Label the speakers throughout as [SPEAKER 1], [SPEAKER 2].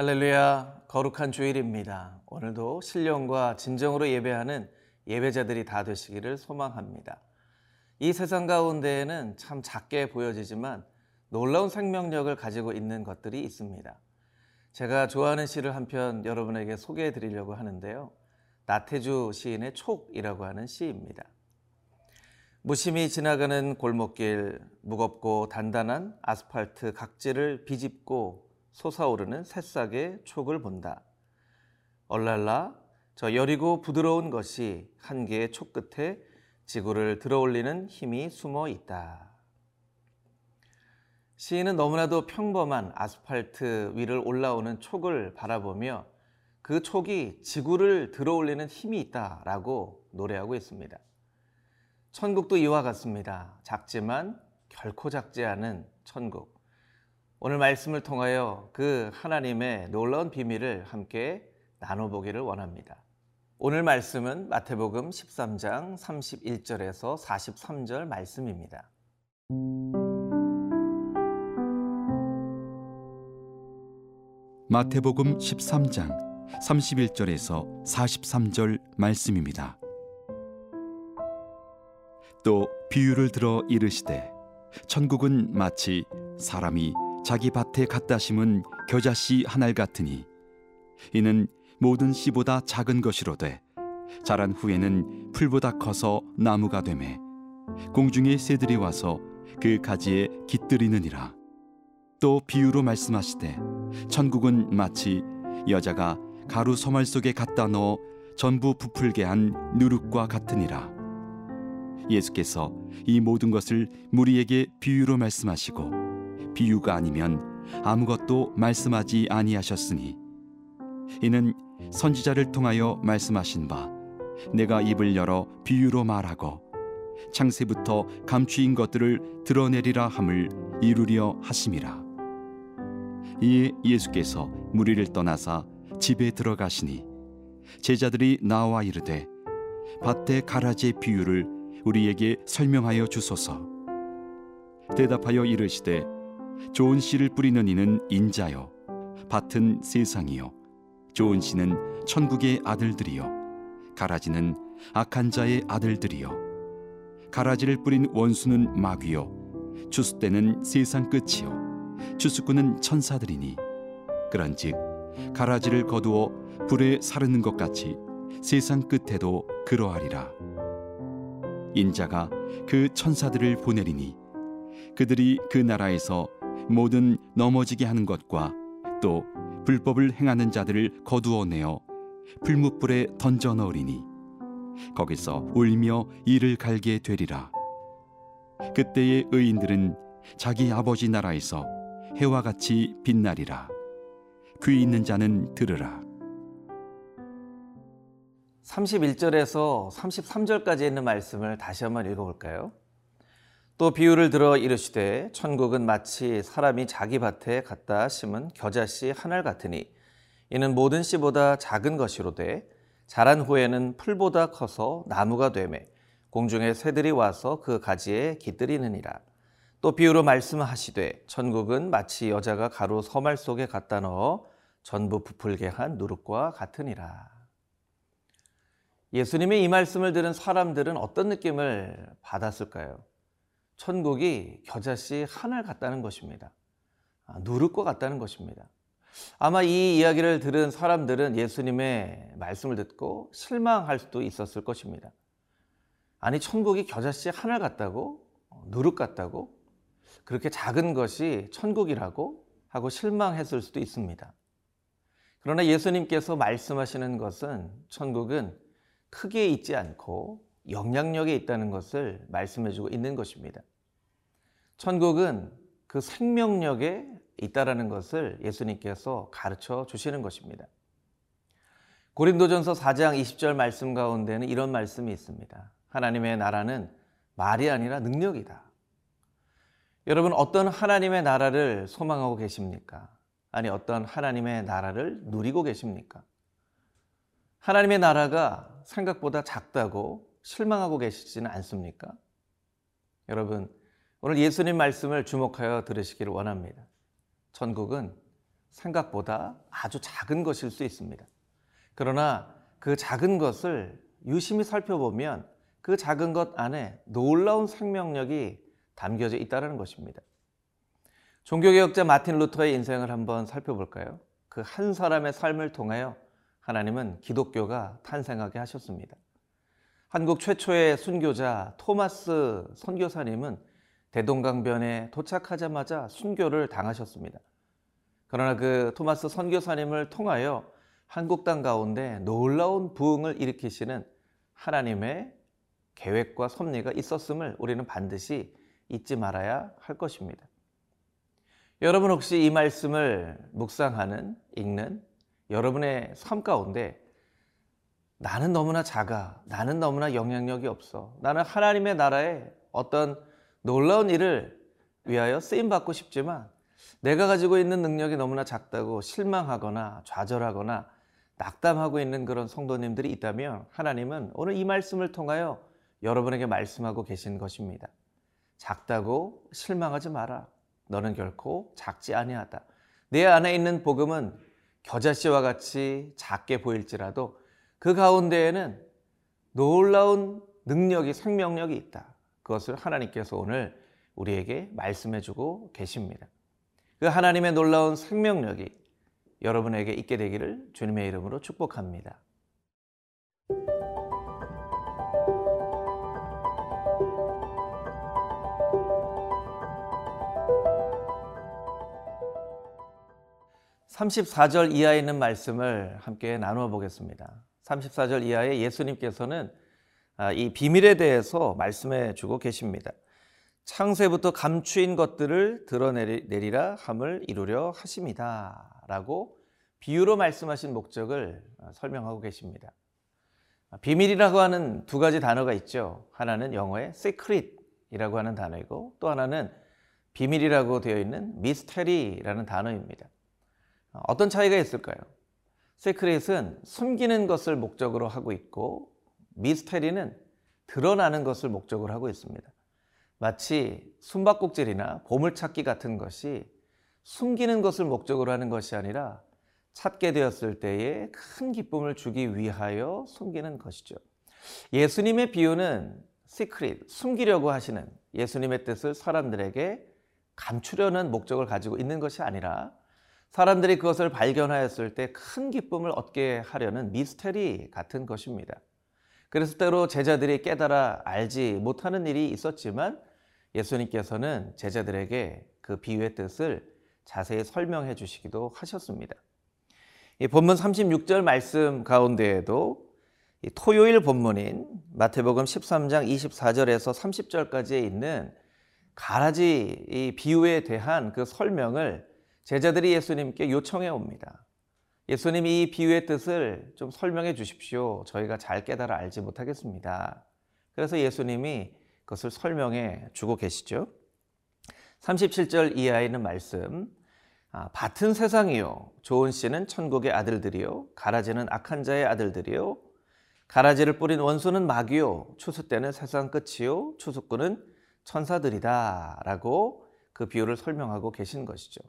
[SPEAKER 1] 할렐루야, 거룩한 주일입니다. 오늘도 신령과 진정으로 예배하는 예배자들이 다 되시기를 소망합니다. 이 세상 가운데에는 참 작게 보여지지만 놀라운 생명력을 가지고 있는 것들이 있습니다. 제가 좋아하는 시를 한 편 여러분에게 소개해 드리려고 하는데요. 나태주 시인의 촉이라고 하는 시입니다. 무심히 지나가는 골목길, 무겁고 단단한 아스팔트 각질을 비집고 솟아오르는 새싹의 촉을 본다. 얼랄라 저 여리고 부드러운 것이 한 개의 촉 끝에 지구를 들어올리는 힘이 숨어 있다. 시인은 너무나도 평범한 아스팔트 위를 올라오는 촉을 바라보며 그 촉이 지구를 들어올리는 힘이 있다라고 노래하고 있습니다. 천국도 이와 같습니다. 작지만 결코 작지 않은 천국. 오늘 말씀을 통하여 그 하나님의 놀라운 비밀을 함께 나눠보기를 원합니다. 오늘 말씀은 마태복음 13장 31절에서 43절 말씀입니다.
[SPEAKER 2] 마태복음 13장 31절에서 43절 말씀입니다. 또 비유를 들어 이르시되 천국은 마치 사람이 자기 밭에 갖다 심은 겨자씨 한 알 같으니 이는 모든 씨보다 작은 것이로되 자란 후에는 풀보다 커서 나무가 되매 공중의 새들이 와서 그 가지에 깃들이느니라. 또 비유로 말씀하시되 천국은 마치 여자가 가루 소말 속에 갖다 넣어 전부 부풀게 한 누룩과 같으니라. 예수께서 이 모든 것을 무리에게 비유로 말씀하시고 비유가 아니면 아무것도 말씀하지 아니하셨으니 이는 선지자를 통하여 말씀하신 바 내가 입을 열어 비유로 말하고 창세부터 감추인 것들을 드러내리라 함을 이루려 하심이라. 이에 예수께서 무리를 떠나사 집에 들어가시니 제자들이 나와 이르되 밭에 가라지의 비유를 우리에게 설명하여 주소서. 대답하여 이르시되 좋은 씨를 뿌리는 이는 인자요. 밭은 세상이요. 좋은 씨는 천국의 아들들이요. 가라지는 악한 자의 아들들이요. 가라지를 뿌린 원수는 마귀요. 추수 때는 세상 끝이요. 추수꾼은 천사들이니. 그런즉 가라지를 거두어 불에 사르는 것 같이 세상 끝에도 그러하리라. 인자가 그 천사들을 보내리니 그들이 그 나라에서 모든 넘어지게 하는 것과 또 불법을 행하는 자들을 거두어내어 풀무불에 던져 넣으리니 거기서 울며 이를 갈게 되리라. 그때의 의인들은 자기 아버지 나라에서 해와 같이 빛나리라. 귀 있는 자는 들으라.
[SPEAKER 1] 31절에서 33절까지 있는 말씀을 다시 한번 읽어볼까요? 또 비유를 들어 이르시되 천국은 마치 사람이 자기 밭에 갖다 심은 겨자씨 한알 같으니 이는 모든 씨보다 작은 것이로되 자란 후에는 풀보다 커서 나무가 되매 공중의 새들이 와서 그 가지에 깃들이느니라. 또 비유로 말씀하시되 천국은 마치 여자가 가루 서말 속에 갖다 넣어 전부 부풀게 한 누룩과 같으니라. 예수님의 이 말씀을 들은 사람들은 어떤 느낌을 받았을까요? 천국이 겨자씨 하늘 같다는 것입니다. 아, 것 같다는 것입니다. 아마 이 이야기를 들은 사람들은 예수님의 말씀을 듣고 실망할 수도 있었을 것입니다. 아니, 천국이 겨자씨 하늘 같다고? 어, 누룩 같다고? 그렇게 작은 것이 천국이라고? 하고 실망했을 수도 있습니다. 그러나 예수님께서 말씀하시는 것은 천국은 크게 있지 않고 영향력에 있다는 것을 말씀해주고 있는 것입니다. 천국은 그 생명력에 있다라는 것을 예수님께서 가르쳐 주시는 것입니다. 고린도전서 4장 20절 말씀 가운데는 이런 말씀이 있습니다. 하나님의 나라는 말이 아니라 능력이다. 여러분 어떤 하나님의 나라를 소망하고 계십니까? 아니 어떤 하나님의 나라를 누리고 계십니까? 하나님의 나라가 생각보다 작다고 실망하고 계시지는 않습니까? 여러분, 오늘 예수님 말씀을 주목하여 들으시기를 원합니다. 천국은 생각보다 아주 작은 것일 수 있습니다. 그러나 그 작은 것을 유심히 살펴보면 그 작은 것 안에 놀라운 생명력이 담겨져 있다는 것입니다. 종교개혁자 마틴 루터의 인생을 한번 살펴볼까요? 그 한 사람의 삶을 통하여 하나님은 기독교가 탄생하게 하셨습니다. 한국 최초의 순교자 토마스 선교사님은 대동강변에 도착하자마자 순교를 당하셨습니다. 그러나 그 토마스 선교사님을 통하여 한국 땅 가운데 놀라운 부흥을 일으키시는 하나님의 계획과 섭리가 있었음을 우리는 반드시 잊지 말아야 할 것입니다. 여러분 혹시 이 말씀을 묵상하는, 읽는 여러분의 삶 가운데 나는 너무나 작아. 나는 너무나 영향력이 없어. 나는 하나님의 나라에 어떤 놀라운 일을 위하여 쓰임 받고 싶지만 내가 가지고 있는 능력이 너무나 작다고 실망하거나 좌절하거나 낙담하고 있는 그런 성도님들이 있다면 하나님은 오늘 이 말씀을 통하여 여러분에게 말씀하고 계신 것입니다. 작다고 실망하지 마라. 너는 결코 작지 아니하다. 내 안에 있는 복음은 겨자씨와 같이 작게 보일지라도 그 가운데에는 놀라운 능력이 생명력이 있다. 그것을 하나님께서 오늘 우리에게 말씀해 주고 계십니다. 그 하나님의 놀라운 생명력이 여러분에게 있게 되기를 주님의 이름으로 축복합니다. (34절) 이하에 있는 말씀을 함께 나누어 보겠습니다. 34절 이하에 예수님께서는 아, 이 비밀에 대해서 말씀해 주고 계십니다. 창세부터 감추인 것들을 드러내리라 함을 이루려 하십니다. 라고 비유로 말씀하신 목적을 아, 설명하고 계십니다. 아, 비밀이라고 하는 두 가지 단어가 있죠. 하나는 영어의 secret이라고 하는 단어이고 또 하나는 비밀이라고 되어 있는 mystery라는 단어입니다. 어떤 차이가 있을까요? 세크릿은 숨기는 것을 목적으로 하고 있고 미스테리는 드러나는 것을 목적으로 하고 있습니다. 마치 숨바꼭질이나 보물찾기 같은 것이 숨기는 것을 목적으로 하는 것이 아니라 찾게 되었을 때에 큰 기쁨을 주기 위하여 숨기는 것이죠. 예수님의 비유는 시크릿, 숨기려고 하시는 예수님의 뜻을 사람들에게 감추려는 목적을 가지고 있는 것이 아니라 사람들이 그것을 발견하였을 때 큰 기쁨을 얻게 하려는 미스테리 같은 것입니다. 그래서 때로 제자들이 깨달아 알지 못하는 일이 있었지만 예수님께서는 제자들에게 그 비유의 뜻을 자세히 설명해 주시기도 하셨습니다. 이 본문 36절 말씀 가운데에도 토요일 본문인 마태복음 13장 24절에서 30절까지에 있는 가라지 이 비유에 대한 그 설명을 제자들이 예수님께 요청해 옵니다. 예수님이 이 비유의 뜻을 좀 설명해 주십시오. 저희가 잘 깨달아 알지 못하겠습니다. 그래서 예수님이 그것을 설명해 주고 계시죠. 37절 이하에 있는 말씀. 아, 밭은 세상이요. 좋은 씨는 천국의 아들들이요. 가라지는 악한 자의 아들들이요. 가라지를 뿌린 원수는 마귀요. 추수 때는 세상 끝이요. 추수꾼은 천사들이다. 라고 그 비유를 설명하고 계신 것이죠.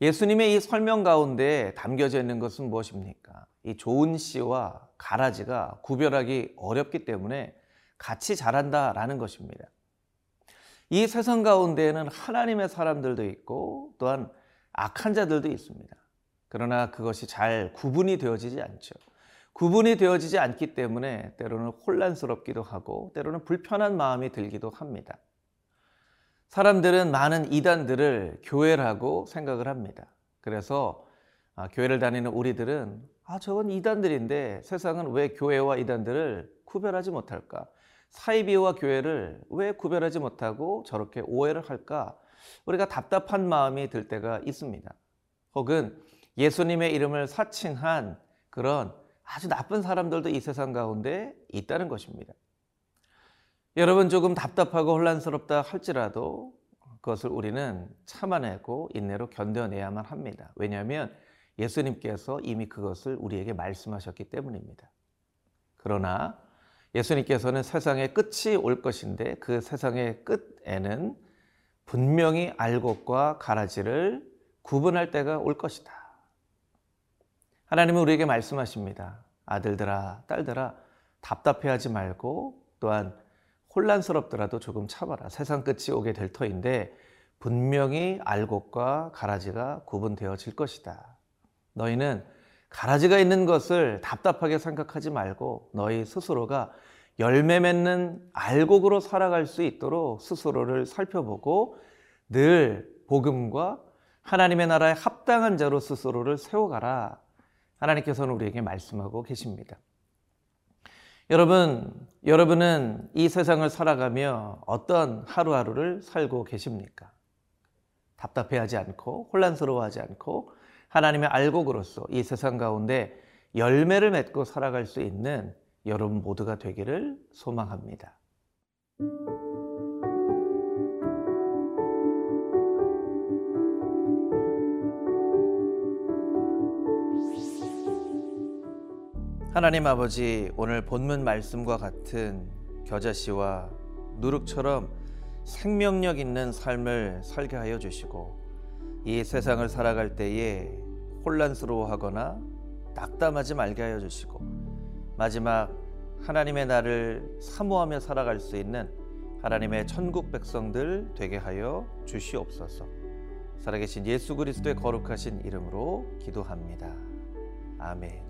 [SPEAKER 1] 예수님의 이 설명 가운데 담겨져 있는 것은 무엇입니까? 이 좋은 씨와 가라지가 구별하기 어렵기 때문에 같이 자란다라는 것입니다. 이 세상 가운데에는 하나님의 사람들도 있고 또한 악한 자들도 있습니다. 그러나 그것이 잘 구분이 되어지지 않죠. 구분이 되어지지 않기 때문에 때로는 혼란스럽기도 하고 때로는 불편한 마음이 들기도 합니다. 사람들은 많은 이단들을 교회라고 생각을 합니다. 그래서 아, 교회를 다니는 우리들은 아, 저건 이단들인데 세상은 왜 교회와 이단들을 구별하지 못할까? 사이비와 교회를 왜 구별하지 못하고 저렇게 오해를 할까? 우리가 답답한 마음이 들 때가 있습니다. 혹은 예수님의 이름을 사칭한 그런 아주 나쁜 사람들도 이 세상 가운데 있다는 것입니다. 여러분 조금 답답하고 혼란스럽다 할지라도 그것을 우리는 참아내고 인내로 견뎌내야만 합니다. 왜냐하면 예수님께서 이미 그것을 우리에게 말씀하셨기 때문입니다. 그러나 예수님께서는 세상의 끝이 올 것인데 그 세상의 끝에는 분명히 알곡과 가라지를 구분할 때가 올 것이다. 하나님은 우리에게 말씀하십니다. 아들들아, 딸들아, 답답해하지 말고 또한 혼란스럽더라도 조금 참아라. 세상 끝이 오게 될 터인데 분명히 알곡과 가라지가 구분되어질 것이다. 너희는 가라지가 있는 것을 답답하게 생각하지 말고 너희 스스로가 열매 맺는 알곡으로 살아갈 수 있도록 스스로를 살펴보고 늘 복음과 하나님의 나라에 합당한 자로 스스로를 세워가라. 하나님께서는 우리에게 말씀하고 계십니다. 여러분, 여러분은 이 세상을 살아가며 어떤 하루하루를 살고 계십니까? 답답해하지 않고 혼란스러워하지 않고 하나님의 알곡으로서 이 세상 가운데 열매를 맺고 살아갈 수 있는 여러분 모두가 되기를 소망합니다. 하나님 아버지 오늘 본문 말씀과 같은 겨자씨와 누룩처럼 생명력 있는 삶을 살게 하여 주시고 이 세상을 살아갈 때에 혼란스러워하거나 낙담하지 말게 하여 주시고 마지막 하나님의 나를 사모하며 살아갈 수 있는 하나님의 천국 백성들 되게 하여 주시옵소서. 살아계신 예수 그리스도의 거룩하신 이름으로 기도합니다. 아멘.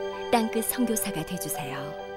[SPEAKER 3] 땅끝 선교사가 되주세요.